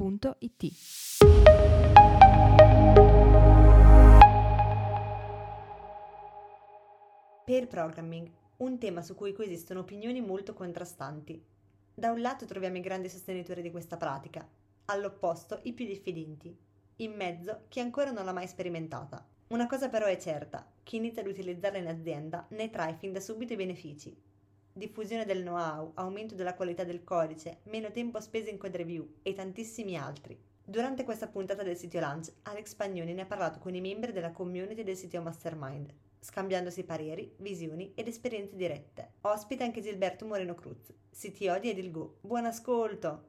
www.it. Per programming, un tema su cui coesistono opinioni molto contrastanti. Da un lato troviamo i grandi sostenitori di questa pratica, all'opposto i più diffidenti, in mezzo chi ancora non l'ha mai sperimentata. Una cosa però è certa, chi inizia ad utilizzarla in azienda ne trae fin da subito i benefici, diffusione del know-how, aumento della qualità del codice, meno tempo speso in code review e tantissimi altri. Durante questa puntata del sito Lunch, Alex Pagnoni ne ha parlato con i membri della community del sito Mastermind, scambiandosi pareri, visioni ed esperienze dirette. Ospita anche Gilberto Moreno Cruz, CTO di Edilgo. Buon ascolto!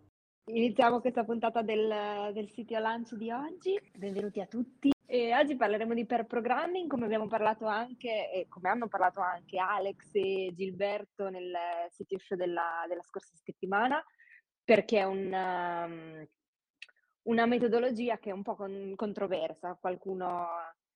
Iniziamo questa puntata del, del sito Lunch di oggi. Benvenuti a tutti. E oggi parleremo di pair programming, come abbiamo parlato anche, e come hanno parlato anche Alex e Gilberto nel sito show della, della scorsa settimana, perché è un, um, una metodologia che è un po' con, controversa, qualcuno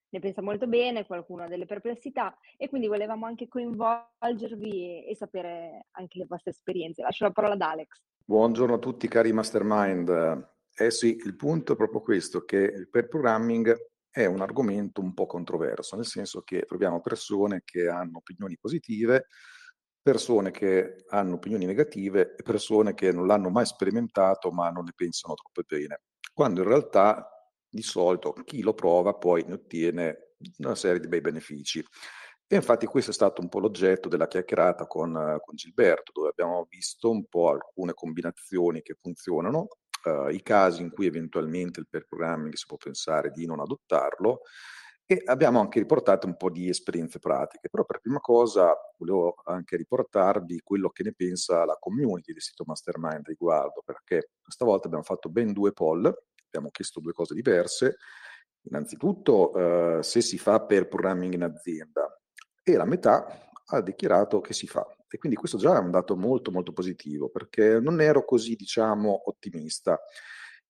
ne pensa molto bene, qualcuno ha delle perplessità e quindi volevamo anche coinvolgervi e, e sapere anche le vostre esperienze. Lascio la parola ad Alex. Buongiorno a tutti cari mastermind. Eh sì, il punto è proprio questo, che il pair programming è un argomento un po' controverso, nel senso che troviamo persone che hanno opinioni positive, persone che hanno opinioni negative e persone che non l'hanno mai sperimentato ma non ne pensano troppo bene, quando in realtà di solito chi lo prova poi ne ottiene una serie di bei benefici. E infatti questo è stato un po' l'oggetto della chiacchierata con, con Gilberto, dove abbiamo visto un po' alcune combinazioni che funzionano uh, i casi in cui eventualmente il pair programming si può pensare di non adottarlo e abbiamo anche riportato un po' di esperienze pratiche, però per prima cosa volevo anche riportarvi quello che ne pensa la community del sito Mastermind riguardo, perché stavolta abbiamo fatto ben due poll, abbiamo chiesto due cose diverse. Innanzitutto uh, se si fa per programming in azienda e la metà ha dichiarato che si fa. E quindi questo già è un dato molto molto positivo perché non ero così, diciamo, ottimista.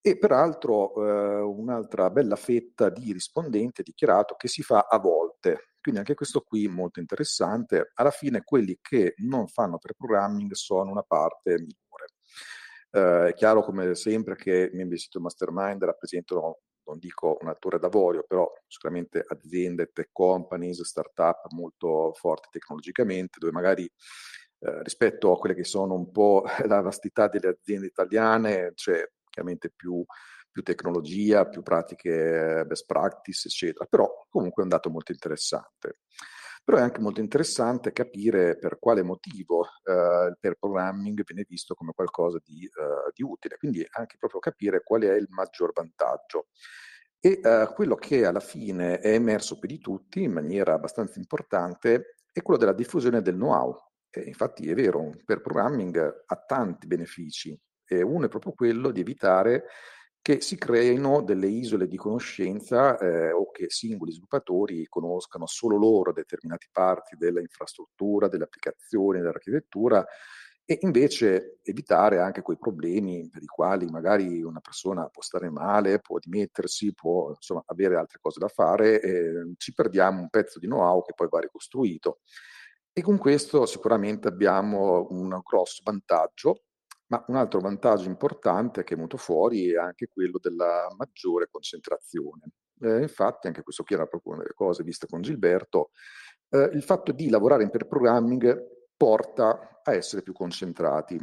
E peraltro eh, un'altra bella fetta di rispondenti ha dichiarato che si fa a volte. Quindi anche questo qui molto interessante. Alla fine quelli che non fanno per programming sono una parte minore. Eh, è chiaro come sempre che i membri del sito Mastermind rappresentano non dico un attore d'avorio, però sicuramente aziende, tech companies, start-up molto forti tecnologicamente, dove magari eh, rispetto a quelle che sono un po' la vastità delle aziende italiane c'è chiaramente più, più tecnologia, più pratiche best practice, eccetera, però comunque è un dato molto interessante. Però è anche molto interessante capire per quale motivo eh, il pair programming viene visto come qualcosa di, eh, di, utile, quindi anche proprio capire qual è il maggior vantaggio. E eh, quello che alla fine è emerso più di tutti in maniera abbastanza importante è quello della diffusione del know-how. E infatti è vero, pair programming ha tanti benefici e uno è proprio quello di evitare che si creino delle isole di conoscenza eh, o che singoli sviluppatori conoscano solo loro determinate parti dell'infrastruttura, delle applicazioni, dell'architettura e invece evitare anche quei problemi per i quali magari una persona può stare male, può dimettersi, può insomma, avere altre cose da fare e ci perdiamo un pezzo di know-how che poi va ricostruito. E con questo sicuramente abbiamo un grosso vantaggio ma un altro vantaggio importante che è venuto fuori è anche quello della maggiore concentrazione. Eh, infatti, anche questo qui era proprio una delle cose viste con Gilberto, eh, il fatto di lavorare in pair programming porta a essere più concentrati.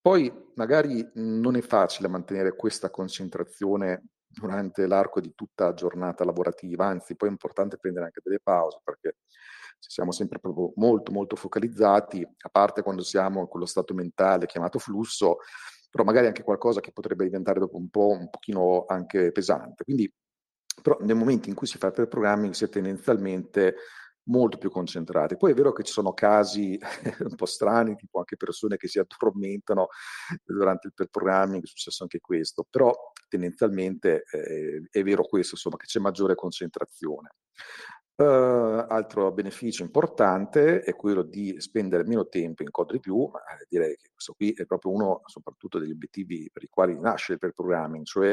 Poi magari non è facile mantenere questa concentrazione durante l'arco di tutta la giornata lavorativa, anzi poi è importante prendere anche delle pause perché siamo sempre proprio molto molto focalizzati, a parte quando siamo in quello stato mentale chiamato flusso, però magari anche qualcosa che potrebbe diventare dopo un po' un pochino anche pesante. Quindi però nel momento in cui si fa per programming si è tendenzialmente molto più concentrati. Poi è vero che ci sono casi un po' strani, tipo anche persone che si addormentano durante il programming, è successo anche questo, però tendenzialmente eh, è vero questo, insomma, che c'è maggiore concentrazione. Uh, altro beneficio importante è quello di spendere meno tempo in code review, ma eh, direi che questo qui è proprio uno soprattutto degli obiettivi per i quali nasce il programming, cioè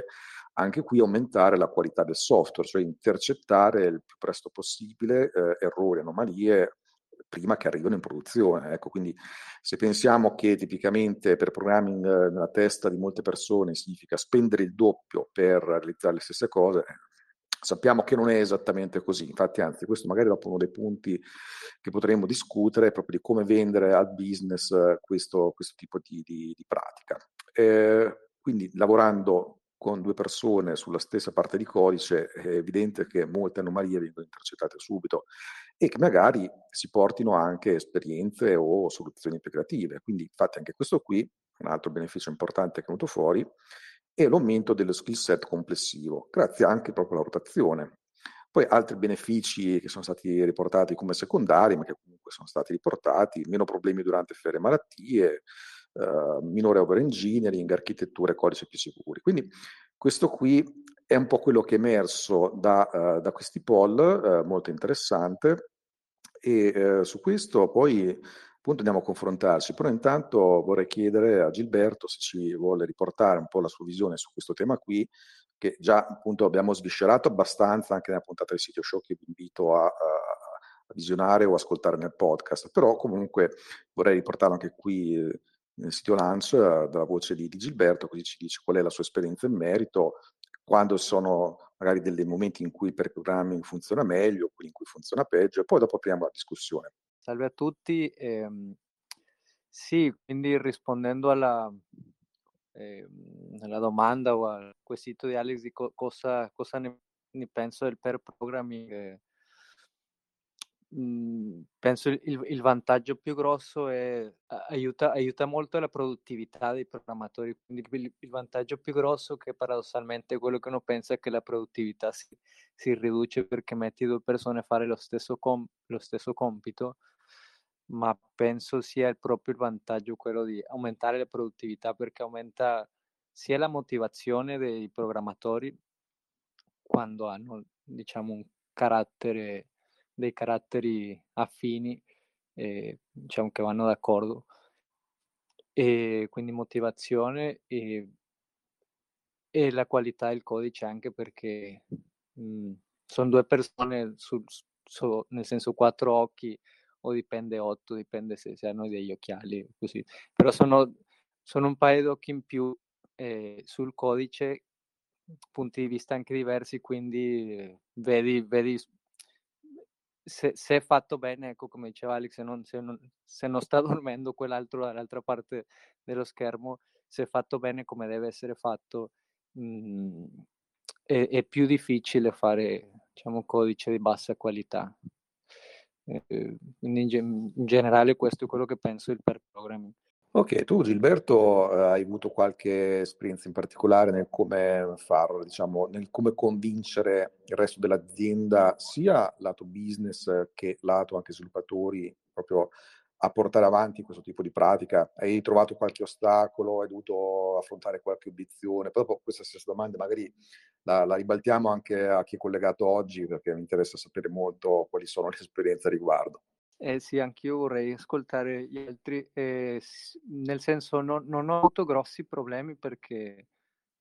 anche qui aumentare la qualità del software, cioè intercettare il più presto possibile eh, errori, anomalie prima che arrivino in produzione. Ecco, quindi se pensiamo che tipicamente per programming eh, nella testa di molte persone significa spendere il doppio per realizzare le stesse cose, Sappiamo che non è esattamente così, infatti anzi questo magari è uno dei punti che potremmo discutere proprio di come vendere al business eh, questo, questo tipo di, di, di pratica. Eh, quindi lavorando con due persone sulla stessa parte di codice è evidente che molte anomalie vengono intercettate subito e che magari si portino anche esperienze o soluzioni più creative. Quindi infatti anche questo qui, un altro beneficio importante che è venuto fuori, e l'aumento dello skill set complessivo, grazie anche proprio alla rotazione. Poi altri benefici che sono stati riportati come secondari, ma che comunque sono stati riportati, meno problemi durante ferie e malattie, eh, minore overengineering, architetture e codici più sicuri. Quindi questo qui è un po' quello che è emerso da, uh, da questi poll, uh, molto interessante, e uh, su questo poi appunto andiamo a confrontarci, però intanto vorrei chiedere a Gilberto se ci vuole riportare un po' la sua visione su questo tema qui, che già appunto abbiamo sviscerato abbastanza anche nella puntata del sito show che vi invito a, a, visionare o ascoltare nel podcast, però comunque vorrei riportarlo anche qui eh, nel sito Lunch eh, dalla voce di, di Gilberto, così ci dice qual è la sua esperienza in merito, quando sono magari dei momenti in cui il programming funziona meglio, quelli in cui funziona peggio, e poi dopo apriamo la discussione. Salve a tutti. Ehm, sì, quindi rispondendo alla, ehm, alla domanda o al quesito di Alex di co- cosa, cosa ne, ne, penso del pair programming, eh, mh, penso il, il, vantaggio più grosso è aiuta, aiuta molto la produttività dei programmatori. Quindi il, il, vantaggio più grosso che paradossalmente quello che uno pensa è che la produttività si, si riduce perché metti due persone a fare lo stesso, com- lo stesso compito ma penso sia proprio il vantaggio quello di aumentare la produttività perché aumenta sia la motivazione dei programmatori quando hanno diciamo un carattere dei caratteri affini eh, diciamo che vanno d'accordo e quindi motivazione e, e la qualità del codice anche perché mh, sono due persone sul, su, nel senso quattro occhi o dipende 8, dipende se, se hanno degli occhiali, così. Però sono, sono un paio d'occhi in più eh, sul codice, punti di vista anche diversi, quindi eh, vedi, vedi se, se, è fatto bene, ecco come diceva Alex, se non, se non, se non sta dormendo quell'altro dall'altra parte dello schermo, se è fatto bene come deve essere fatto, mh, mhmm, è, è, più difficile fare diciamo, codice di bassa qualità. Eh, quindi in, in, generale questo è quello che penso del pair programming. Ok, tu Gilberto eh, hai avuto qualche esperienza in particolare nel come farlo, diciamo, nel come convincere il resto dell'azienda, sia lato business che lato anche sviluppatori, proprio a portare avanti questo tipo di pratica? Hai trovato qualche ostacolo? Hai dovuto affrontare qualche obiezione? Dopo questa stessa domanda magari la, la, ribaltiamo anche a chi è collegato oggi perché mi interessa sapere molto quali sono le esperienze a riguardo. Eh sì, anch'io vorrei ascoltare gli altri, eh, nel senso non, non, ho avuto grossi problemi perché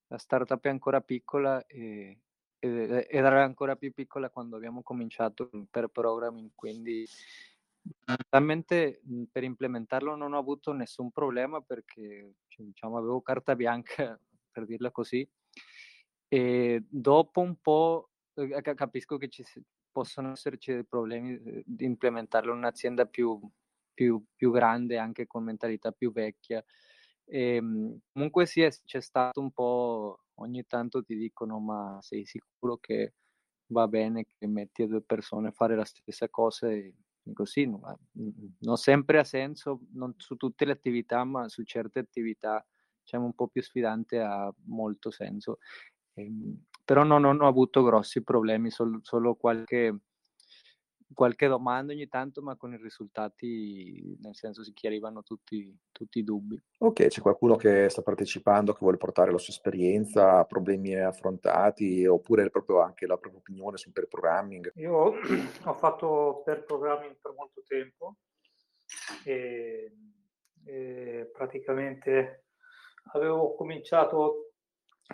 la startup è ancora piccola e, ed era ancora più piccola quando abbiamo cominciato per programming, quindi Realmente mhmm, per implementarlo non ho avuto nessun problema perché cioè, diciamo, avevo carta bianca, per dirla così. E dopo un po' eh, capisco che ci possono esserci dei problemi eh, di implementarlo in un'azienda più, più, più grande, anche con mentalità più vecchia. E, ehm, comunque sì, c'è stato un po', ogni tanto ti dicono ma sei sicuro che va bene che metti a due persone a fare la stessa cosa e così, non sempre ha senso, non su tutte le attività, ma su certe attività diciamo un po' più sfidante ha molto senso. Ehm, però no, non ho avuto grossi problemi, sol, solo qualche, qualche domanda ogni tanto, ma con i risultati, nel senso si chiarivano tutti, tutti i dubbi. Ok, c'è qualcuno che sta partecipando, che vuole portare la sua esperienza, problemi affrontati, oppure proprio anche la propria opinione sul pair programming? Io ho fatto pair programming per molto tempo e, e praticamente avevo cominciato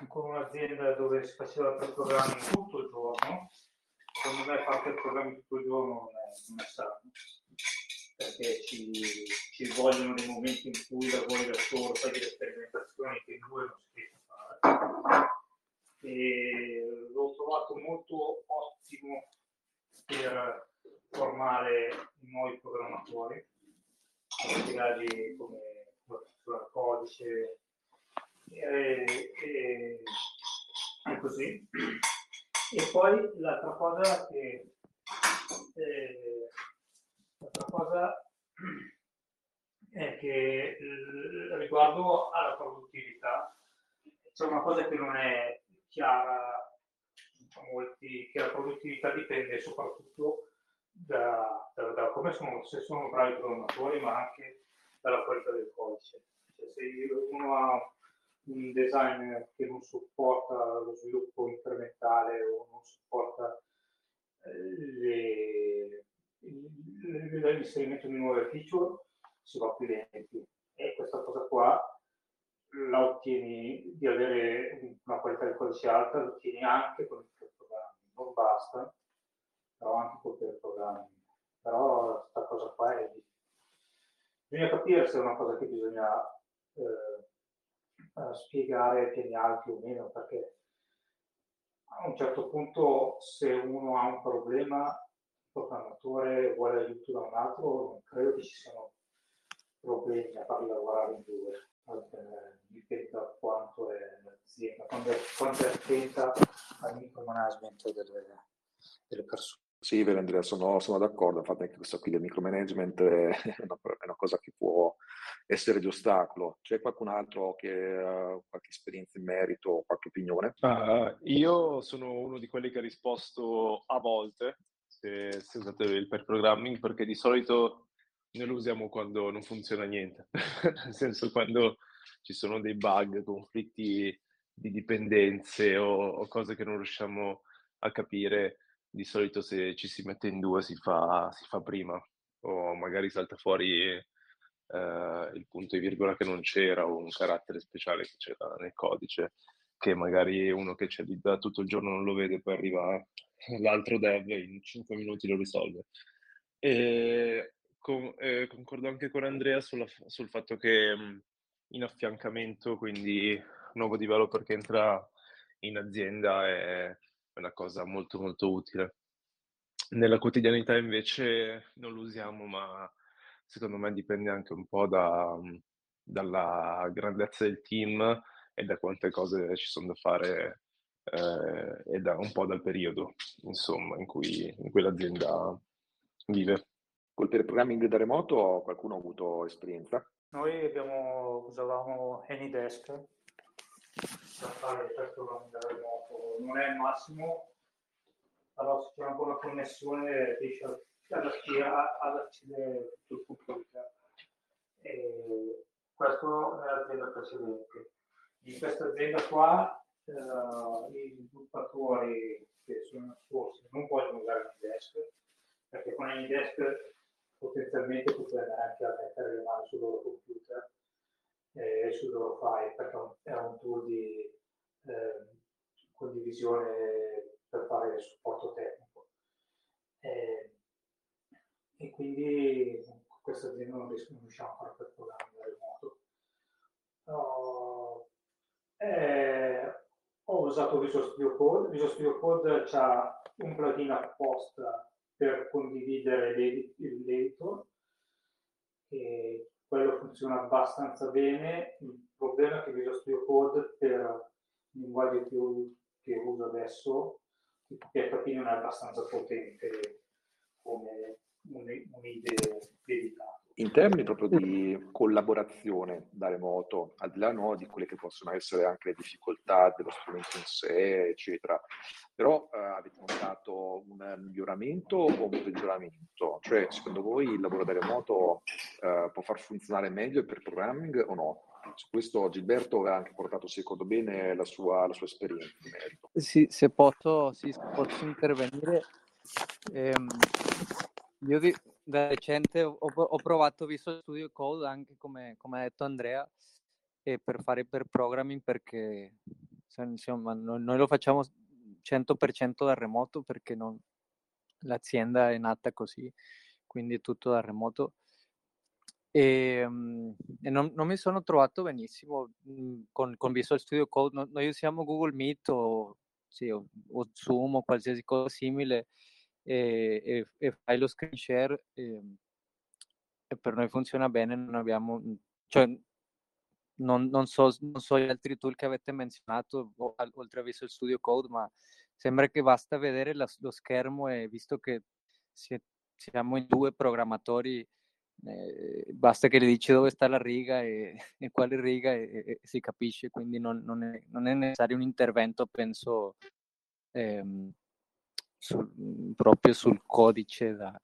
con un'azienda dove si faceva pair programming tutto il giorno secondo me fare il programma tutto il giorno non è, non è sano perché ci, ci, vogliono dei momenti in cui lavori da solo, fai delle sperimentazioni che due non si riescono a fare. E l'ho trovato molto ottimo per formare nuovi programmatori, spiegargli come, come codice e, e, e così. E poi l'altra cosa che eh, l'altra cosa è che riguardo alla produttività c'è una cosa che non è chiara a molti, che la produttività dipende soprattutto da, da, da come sono, se sono bravi programmatori, ma anche dalla qualità del codice. Cioè, se uno ha un design che non supporta lo sviluppo incrementale o non supporta eh, l'inserimento di nuove feature, si va più lenti. E questa cosa qua la ottieni di avere una qualità di codice alta, la ottieni anche con il programming. Non basta, però anche con il programming. Però questa cosa qua è Bisogna capire se è una cosa che bisogna eh, spiegare piani alti o meno, perché a un certo punto se uno ha un problema, il programmatore vuole aiuto da un altro, non credo che ci siano problemi a farli lavorare in due. Dipende da quanto è l'azienda, quanto è, quanto è attenta al micromanagement delle, delle persone. Sì, vero Andrea, sono, sono d'accordo, infatti anche questo qui del micromanagement è una, è una cosa che può essere di ostacolo. C'è qualcun altro che ha qualche esperienza in merito, qualche opinione? Uh, io sono uno di quelli che ha risposto a volte, se, se usate il per programming, perché di solito noi lo usiamo quando non funziona niente, nel senso quando ci sono dei bug, conflitti di dipendenze o, o cose che non riusciamo a capire di solito se ci si mette in due si fa, si fa prima o magari salta fuori eh, il punto e virgola che non c'era o un carattere speciale che c'era nel codice che magari uno che c'è lì da tutto il giorno non lo vede poi arriva l'altro dev e in 5 minuti lo risolve. E con, eh, concordo anche con Andrea sulla, sul fatto che mh, in affiancamento quindi nuovo developer che entra in azienda è è una cosa molto molto utile. Nella quotidianità invece non lo usiamo, ma secondo me dipende anche un po' da, dalla grandezza del team e da quante cose ci sono da fare eh, e da un po' dal periodo, insomma, in cui, in cui l'azienda vive. Col programming da remoto qualcuno ha avuto esperienza? Noi abbiamo, usavamo AnyDesk per fare il programming da remoto non è il massimo, però se c'è una buona connessione riesce ad accedere sul computer. E questo nell'azienda precedente. In questa azienda qua eh, i sviluppatori che sono corso non vogliono usare Anydesk perché con Anydesk potenzialmente potete andare anche mettere le mani sul loro computer e sui loro file perché è un tool di eh, condivisione per fare il supporto tecnico. E, e quindi con questa azienda non riusciamo a fare quel programma da remoto. Uh, eh, ho usato Visual Studio Code. Visual Studio Code ha un plugin apposta per condividere l'editor e quello funziona abbastanza bene. Il problema è che Visual Studio Code per linguaggi più che uso adesso, che PHP non è abbastanza potente come un'idea dedicata. In termini proprio di collaborazione da remoto, al di là no, di quelle che possono essere anche le difficoltà dello strumento in sé, eccetera, però eh, avete notato un miglioramento o un peggioramento? Cioè, secondo voi il lavoro da remoto eh, può far funzionare meglio il per programming o no? Su questo Gilberto aveva anche portato, secondo bene, la sua, la sua esperienza. Sì, se posso, sì, se posso intervenire. Ehm, io di, da recente ho, ho, provato Visual Studio Code anche come, come ha detto Andrea e per fare per programming perché insomma, noi, lo facciamo 100% da remoto perché non, l'azienda è nata così, quindi tutto da remoto. E, um, e non, non, mi sono trovato benissimo mhmm, con, con, Visual Studio Code. No, noi usiamo Google Meet o, sì, o, o, Zoom o qualsiasi cosa simile e, e, e fai lo screen share ehm, e, per noi funziona bene. Non abbiamo, cioè, non, non, so, non so gli altri tool che avete menzionato oltre a Visual Studio Code, ma sembra che basta vedere la, lo schermo e visto che si, siamo in due programmatori, eh, basta che le dici dove sta la riga e, e quale riga e, e, si capisce, quindi non, non, è, non, è, necessario un intervento, penso, ehm, sul, proprio sul codice da,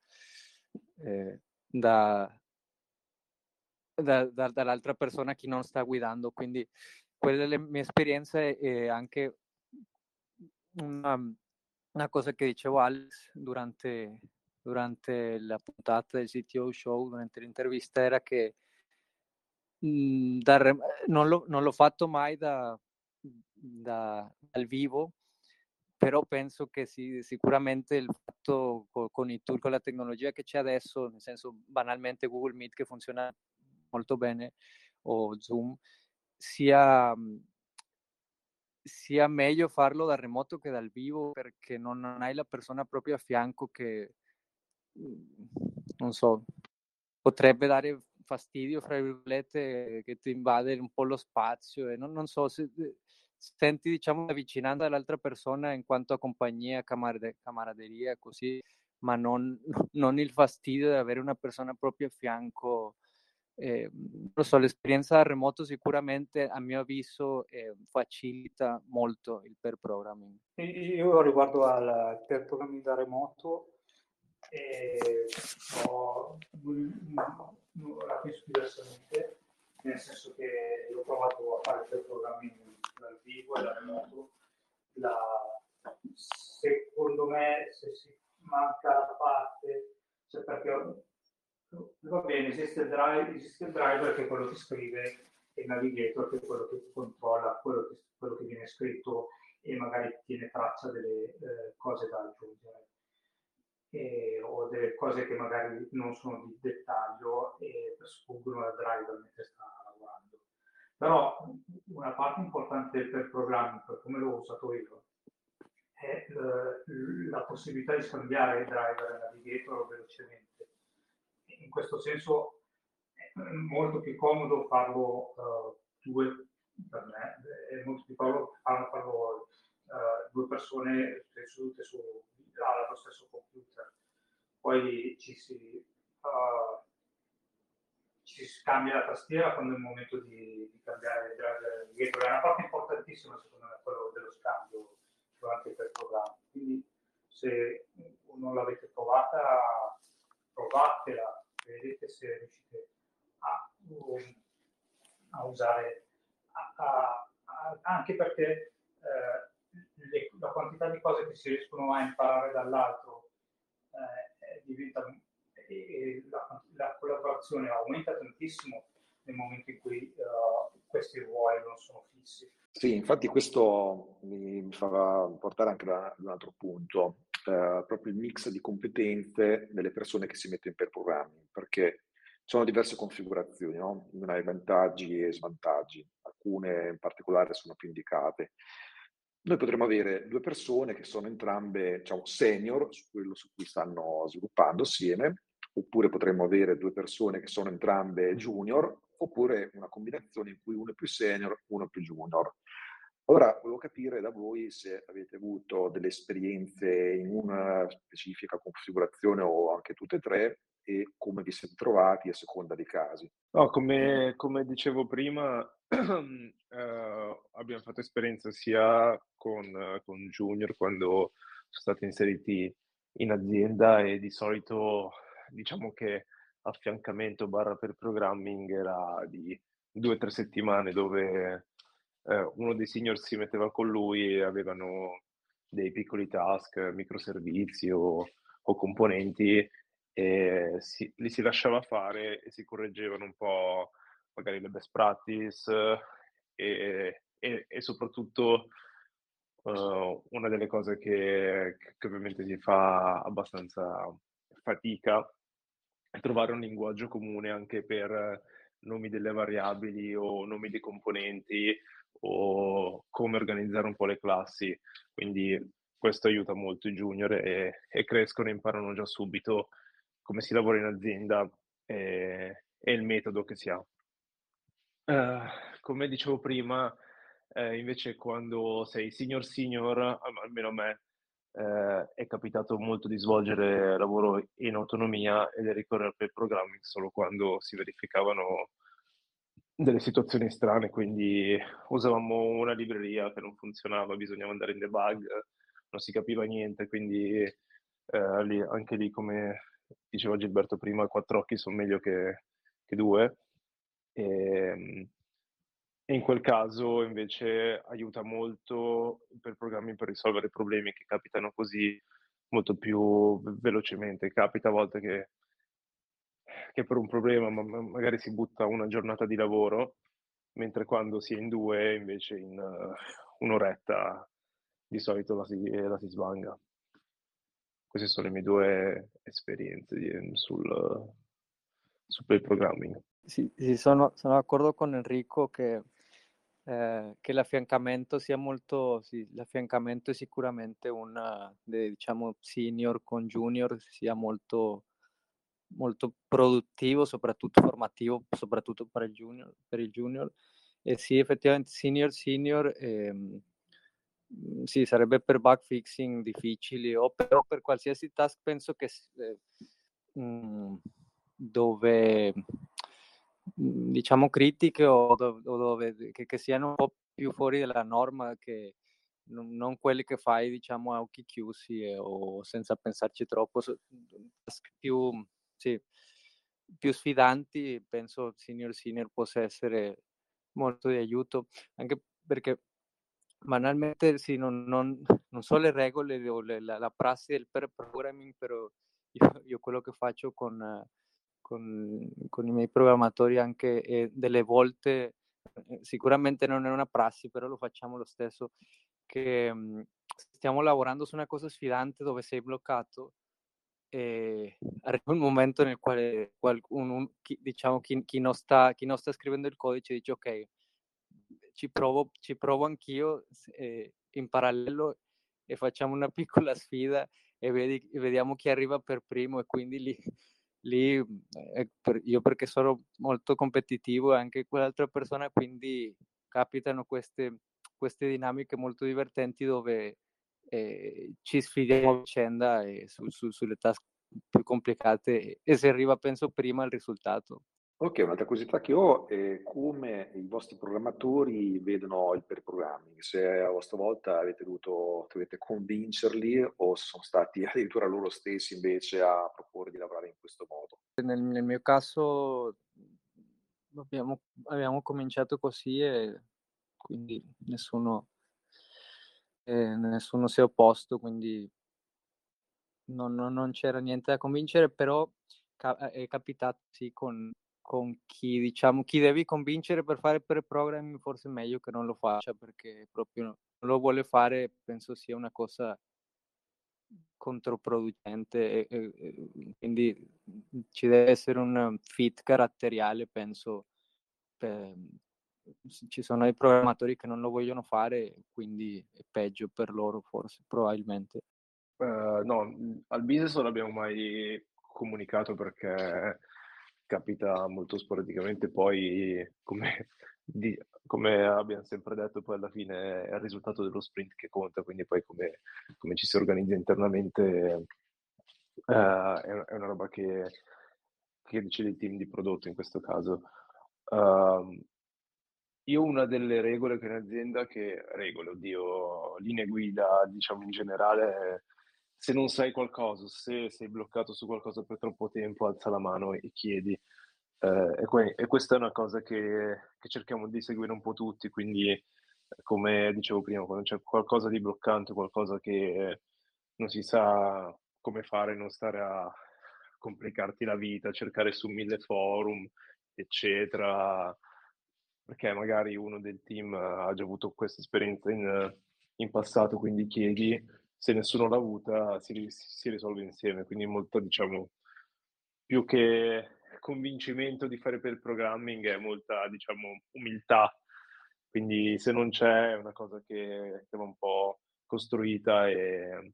eh, da, da, da, dall'altra persona chi non sta guidando. Quindi quella è la mia esperienza e anche una, una cosa che dicevo Alex durante, durante la puntata del CTO Show, durante l'intervista, era che mh, mhmm, da, non, l'ho, non, l'ho, fatto mai da, da, dal vivo, però penso che sì, sicuramente il fatto con, con i tool, con la tecnologia che c'è adesso, nel senso banalmente Google Meet che funziona molto bene o Zoom, sia, mhmm, sia meglio farlo da remoto che dal vivo perché non, hai la persona proprio a fianco che, mhmm, non so, potrebbe dare fastidio, fra virgolette, che ti invade un po' lo spazio e non, non so se senti diciamo la vicinanza dell'altra persona in quanto a compagnia, camarade- camaraderia, così, ma non, non il fastidio di avere una persona proprio a fianco eh, non so, l'esperienza da remoto sicuramente a mio avviso eh, facilita molto il per programming. Io riguardo al per programming da remoto eh, ho, la penso diversamente, nel senso che ho provato a fare per programming dal vivo e da remoto. La, secondo me se si manca la parte, cioè perché va bene, esiste il, drive, esiste il driver che è quello che scrive e il navigator che è quello che controlla quello che, quello che viene scritto e magari tiene traccia delle eh, cose da aggiungere e, o delle cose che magari non sono di dettaglio e sfuggono al driver mentre sta lavorando. Però una parte importante del programma, per come l'ho usato io, è eh, la possibilità di scambiare il driver e il navigator velocemente in questo senso è molto più comodo farlo uh, due, per me, è molto più comodo farlo, farlo uh, due persone sedute su, allo stesso computer. Poi ci si, uh, ci si cambia la tastiera quando è il momento di, di cambiare il dietro. È una parte importantissima secondo me quello dello scambio durante il programma. Quindi se non l'avete provata, provatela vedete se riuscite a, a usare, a, a, anche perché eh, le, la quantità di cose che si riescono a imparare dall'altro eh, diventa, e la, la, collaborazione aumenta tantissimo nel momento in cui uh, questi ruoli non sono fissi. Sì, infatti questo mi, fa portare anche da, da un altro punto proprio il mix di competenze delle persone che si mettono per programming, perché ci sono diverse configurazioni, no? Ognuno ha vantaggi e svantaggi, alcune in particolare sono più indicate. Noi potremmo avere due persone che sono entrambe diciamo, senior su quello su cui stanno sviluppando assieme, oppure potremmo avere due persone che sono entrambe junior, oppure una combinazione in cui uno è più senior, uno è più junior. Ora volevo capire da voi se avete avuto delle esperienze in una specifica configurazione o anche tutte e tre e come vi siete trovati a seconda dei casi. No, come, come dicevo prima, eh, abbiamo fatto esperienza sia con, con Junior quando sono stati inseriti in azienda e di solito diciamo che affiancamento barra per programming era di due o tre settimane dove eh, uno dei senior si metteva con lui e avevano dei piccoli task, microservizi o, o componenti e si, li si lasciava fare e si correggevano un po' magari le best practice e, e, e soprattutto uh, una delle cose che, che ovviamente si fa abbastanza fatica è trovare un linguaggio comune anche per nomi delle variabili o nomi dei componenti o come organizzare un po' le classi. Quindi questo aiuta molto i junior e, e crescono e imparano già subito come si lavora in azienda e, e il metodo che si ha. Uh, come dicevo prima, eh, invece quando sei senior senior, almeno a me, eh, è capitato molto di svolgere lavoro in autonomia e di ricorrere per programming solo quando si verificavano delle situazioni strane, quindi usavamo una libreria che non funzionava, bisognava andare in debug, non si capiva niente, quindi eh, lì, anche lì, come diceva Gilberto prima, quattro occhi sono meglio che, che due. E, ehm, e, in quel caso invece aiuta molto per programmi per risolvere problemi che capitano così molto più velocemente. Capita a volte che che per un problema ma magari si butta una giornata di lavoro, mentre quando si è in due invece in uh, un'oretta di solito la si, la si svanga. Queste sono le mie due esperienze di, sul, sul play programming. Sì, sì sono, sono, d'accordo con Enrico che, eh, che l'affiancamento sia molto, sì, l'affiancamento è sicuramente un, diciamo, senior con junior sia molto molto produttivo, soprattutto formativo, soprattutto per il junior. Per il junior. E sì, effettivamente senior, senior, ehm, mm, sì, sarebbe per bug fixing difficili o però per qualsiasi task penso che eh, mh, dove mm, diciamo critiche o, do, o dove che, che, siano un po' più fuori dalla norma che non, non quelli che fai diciamo a occhi chiusi eh, o senza pensarci troppo task più sì, più sfidanti, penso senior senior possa essere molto di aiuto, anche perché banalmente sì, non, non, non so le regole o le, la, la, prassi del per programming, però io, io quello che faccio con, con, con, i miei programmatori anche è delle volte, eh, sicuramente non è una prassi, però lo facciamo lo stesso, che mh, stiamo lavorando su una cosa sfidante dove sei bloccato e arriva un momento nel quale qualcuno, chi, diciamo, chi, chi, non sta, chi non sta scrivendo il codice dice ok, ci provo, ci provo anch'io eh, in parallelo e facciamo una piccola sfida e, vedi, e vediamo chi arriva per primo. E quindi lì, lì eh, per, io perché sono molto competitivo e anche quell'altra persona quindi capitano queste, queste dinamiche molto divertenti dove eh, ci sfidiamo a vicenda su, su, sulle task più complicate e si arriva, penso, prima al risultato. Ok, un'altra curiosità che ho è come i vostri programmatori vedono il per programming, se a vostra volta avete dovuto dovete convincerli o sono stati addirittura loro stessi invece a proporre di lavorare in questo modo. Nel, nel mio caso abbiamo, abbiamo cominciato così e quindi nessuno e nessuno si è opposto, quindi non, non, non c'era niente da convincere, però ca- è capitato sì con, con chi, diciamo, chi devi convincere per fare per programming, forse è meglio che non lo faccia perché proprio non lo vuole fare, penso sia una cosa controproducente e, e, quindi ci deve essere un fit caratteriale penso per, ci sono i programmatori che non lo vogliono fare, quindi è peggio per loro forse, probabilmente. Uh, no, al business non abbiamo mai comunicato perché capita molto sporadicamente, poi come di, come abbiamo sempre detto, poi alla fine è il risultato dello sprint che conta, quindi poi come, come ci si organizza internamente uh, è, è, una roba che, che decide il team di prodotto in questo caso. Uh, io una delle regole che in azienda, che regole, oddio, linee guida, diciamo in generale, se non sai qualcosa, se sei bloccato su qualcosa per troppo tempo, alza la mano e chiedi. Eh, e, que- e, questa è una cosa che, che, cerchiamo di seguire un po' tutti, quindi come dicevo prima, quando c'è qualcosa di bloccante, qualcosa che non si sa come fare, non stare a complicarti la vita, cercare su mille forum, eccetera, perché magari uno del team ha già avuto questa esperienza in, in passato, quindi chiedi, se nessuno l'ha avuta si, si risolve insieme, quindi molto diciamo più che convincimento di fare per programming è molta diciamo umiltà, quindi se non c'è è una cosa che, che va un po' costruita e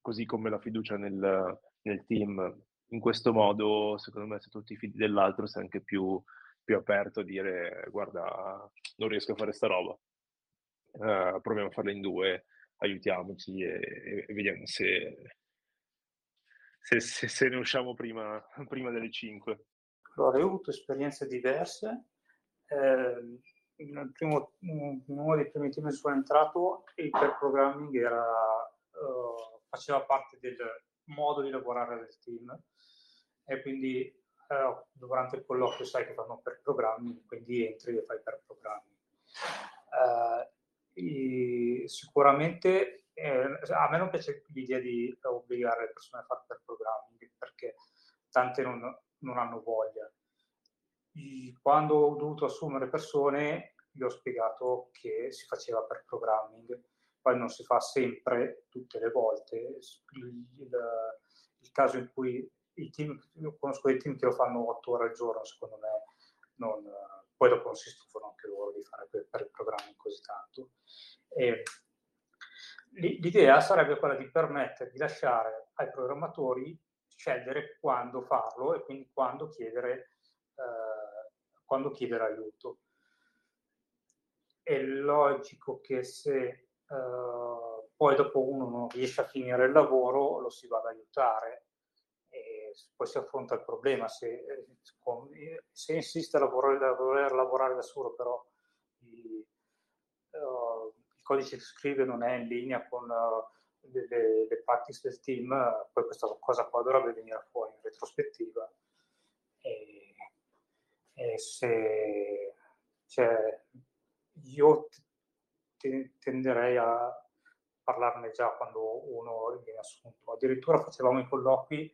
così come la fiducia nel, nel team. In questo modo, secondo me, se tu ti fidi dell'altro sei anche più più aperto a dire guarda non riesco a fare sta roba. Uh, proviamo a farla in due aiutiamoci e, e vediamo se, se, se, se, ne usciamo prima, prima delle 5 allora io ho avuto esperienze diverse. Eh, primo, in uno dei primi team in cui sono entrato il per programming era, uh, faceva parte del modo di lavorare del team. E quindi eh, durante il colloquio sai che fanno per programmi, quindi entri e fai per programmi. Eh, sicuramente eh, a me non piace l'idea di obbligare le persone a fare per programmi perché tante non, non hanno voglia. Quando ho dovuto assumere persone, gli ho spiegato che si faceva per programming, poi non si fa sempre, tutte le volte. Il, il, il caso in cui i team, io conosco dei team che lo fanno otto ore al giorno, secondo me, non, poi dopo non si stufano anche loro di fare per, per il programma così tanto. E l'idea sarebbe quella di permettere di lasciare ai programmatori scegliere quando farlo e quindi quando chiedere, eh, quando chiedere aiuto. È logico che se eh, poi dopo uno non riesce a finire il lavoro lo si va ad aiutare poi si affronta il problema. Se, eh, se insiste a, lavorare, a voler lavorare da solo, però il, uh, il, codice che scrive non è in linea con uh, le, le, practice del team, poi questa cosa qua dovrebbe venire fuori in retrospettiva. E, e se cioè, io t- tenderei a parlarne già quando uno viene assunto. Addirittura facevamo i colloqui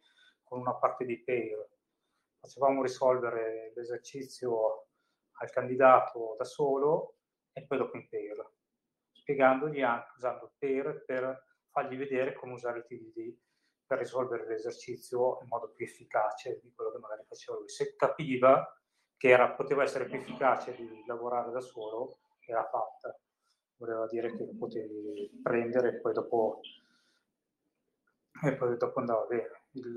con una parte di pair. Facevamo risolvere l'esercizio al candidato da solo e poi dopo in pair, spiegandogli anche usando pair per fargli vedere come usare i TDD per risolvere l'esercizio in modo più efficace di quello che magari faceva lui. Se capiva che era, poteva essere più efficace di lavorare da solo, era fatta. Voleva dire che lo potevi prendere e poi dopo, e poi dopo andava bene il,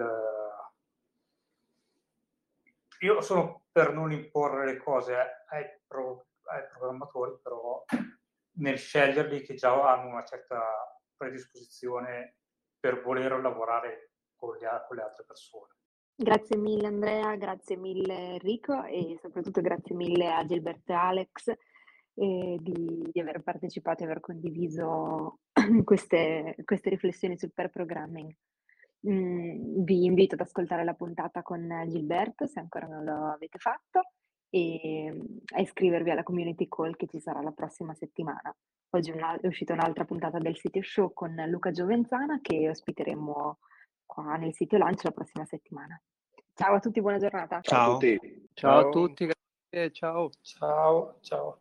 io sono per non imporre le cose ai, pro, ai, programmatori, però nel sceglierli che già hanno una certa predisposizione per voler lavorare con le, con le altre persone. Grazie mille Andrea, grazie mille Enrico e soprattutto grazie mille a Gilberto e Alex eh, di, di, aver partecipato e aver condiviso queste, queste riflessioni sul pair programming. Mm, vi invito ad ascoltare la puntata con Gilberto se ancora non lo avete fatto e mm, a iscrivervi alla community call che ci sarà la prossima settimana. Oggi è uscita un'altra puntata del sito show con Luca Giovenzana che ospiteremo qua nel sito Lunch la prossima settimana. Ciao a tutti, buona giornata. Ciao, ciao a tutti. Ciao, ciao a tutti, grazie, ciao. Ciao, ciao.